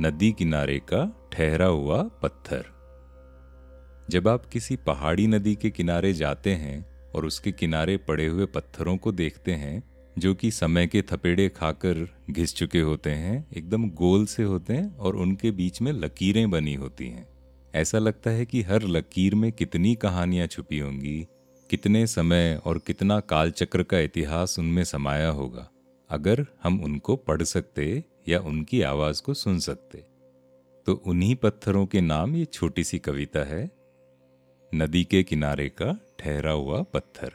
नदी किनारे का ठहरा हुआ पत्थर। जब आप किसी पहाड़ी नदी के किनारे जाते हैं और उसके किनारे पड़े हुए पत्थरों को देखते हैं, जो कि समय के थपेड़े खाकर घिस चुके होते हैं, एकदम गोल से होते हैं और उनके बीच में लकीरें बनी होती हैं। ऐसा लगता है कि हर लकीर में कितनी कहानियाँ छुपी होंगी, कितने समय और कितना कालचक्र का इतिहास उनमें समाया होगा। अगर हम उनको पढ़ सकते या उनकी आवाज़ को सुन सकते। तो उन्हीं पत्थरों के नाम ये छोटी सी कविता है, नदी के किनारे का ठहरा हुआ पत्थर।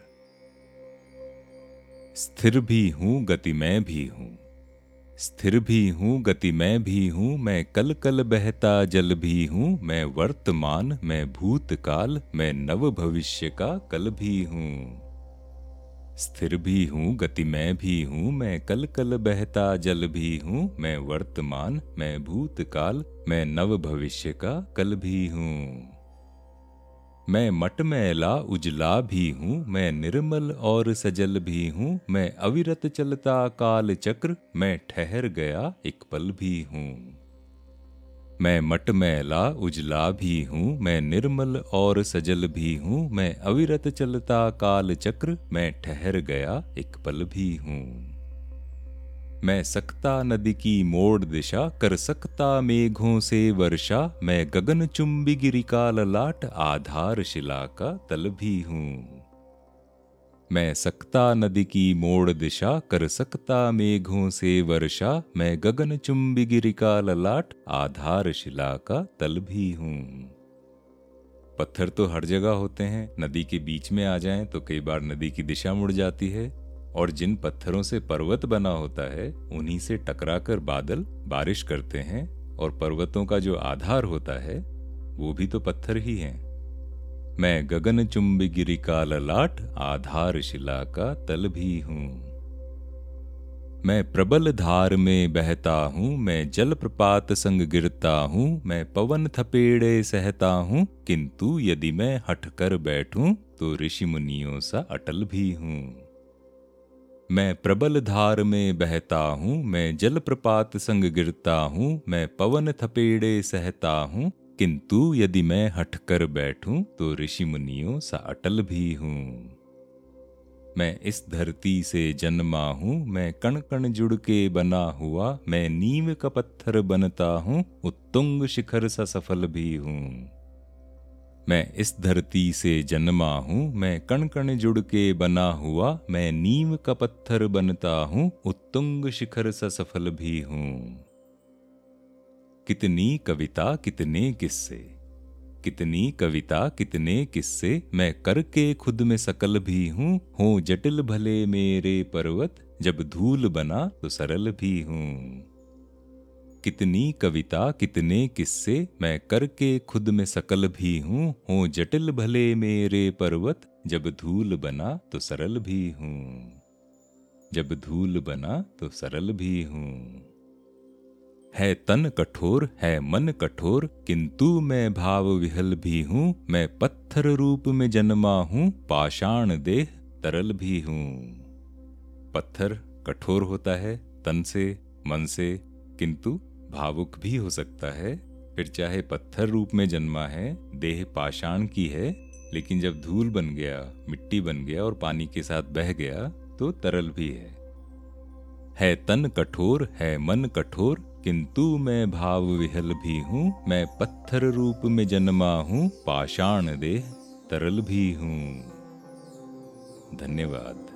स्थिर भी हूँ, गति में भी हूँ। स्थिर भी हूँ, गति मैं भी हूँ, मैं कल कल बहता जल भी हूँ, मैं वर्तमान, मैं भूतकाल, मैं नव भविष्य का कल भी हूँ। स्थिर भी हूँ, गति मैं भी हूँ, मैं कल कल बहता जल भी हूँ, मैं वर्तमान, मैं भूतकाल, मैं नव भविष्य का कल भी हूँ। मैं मटमैला उजला भी हूँ, मैं निर्मल और सजल भी हूँ, मैं अविरत चलता काल चक्र मैं ठहर गया एक पल भी हूँ। मैं मटमैला उजला भी हूँ, मैं निर्मल और सजल भी हूँ, मैं अविरत चलता काल चक्र, मैं ठहर गया एक पल भी हूँ। मैं सकता नदी की मोड़ दिशा, कर सकता मेघों से वर्षा, मैं गगन चुंबी गिरी का ललाट आधार शिला का तल भी हूँ। मैं सकता नदी की मोड़ दिशा, कर सकता मेघों से वर्षा। मैं गगन चुंबी गिरी का ललाट आधार शिला का तल भी हूँ। पत्थर तो हर जगह होते हैं। नदी के बीच में आ जाएँ तो कई बार नदी की दिशा मुड़ जाती है। और जिन पत्थरों से पर्वत बना होता है, उन्हीं से टकराकर बादल, बारिश करते हैं। और पर्वतों का जो आधार होता है, वो भी तो पत्थर ही हैं। मैं गगन चुंबी गिरी का ललाट आधार शिला का तल भी हूँ। मैं प्रबल धार में बहता हूँ, मैं जल प्रपात संग गिरता हूँ, मैं पवन थपेड़े सहता हूँ, किंतु यदि मैं हट कर बैठूं तो ऋषि मुनियों सा अटल भी हूँ। मैं प्रबल धार में बहता हूँ, मैं जल प्रपात संग गिरता हूँ, मैं पवन थपेड़े सहता हूँ किंतु यदि मैं हट कर बैठूं तो ऋषि मुनियों सा अटल भी हूँ। मैं इस धरती से जन्मा हूँ, मैं कण कण जुड़ के बना हुआ, मैं नीम का पत्थर बनता हूँ, उत्तुंग शिखर सा सफल भी हूँ। मैं इस धरती से जन्मा हूँ, मैं कण कण जुड़ के बना हुआ, मैं नीम का पत्थर बनता हूँ, उत्तुंग शिखर सा सफल भी हूँ। कितनी कविता कितने किस्से। कितनी कविता कितने किस्से। मैं करके खुद में सकल भी हूँ, हो जटिल भले मेरे पर्वत, जब धूल बना तो सरल भी हूँ। कितनी कविता कितने किस्से। मैं करके खुद में सकल भी हूँ, हो जटिल भले मेरे पर्वत, जब धूल बना तो सरल भी हूँ। जब धूल बना तो सरल भी हूँ। है तन कठोर, है मन कठोर, किंतु मैं भाव विहल भी हूँ, मैं पत्थर रूप में जन्मा हूँ, पाषाण देह तरल भी हूँ। पत्थर कठोर होता है, तन से, मन से, किंतु भावुक भी हो सकता है। फिर चाहे पत्थर रूप में जन्मा है, देह पाषाण की है, लेकिन जब धूल बन गया, मिट्टी बन गया और पानी के साथ बह गया तो तरल भी है। है तन कठोर, है मन कठोर किंतु मैं भाव विहल भी हूँ, मैं पत्थर रूप में जन्मा हूँ, पाषाण देह तरल भी हूँ। धन्यवाद।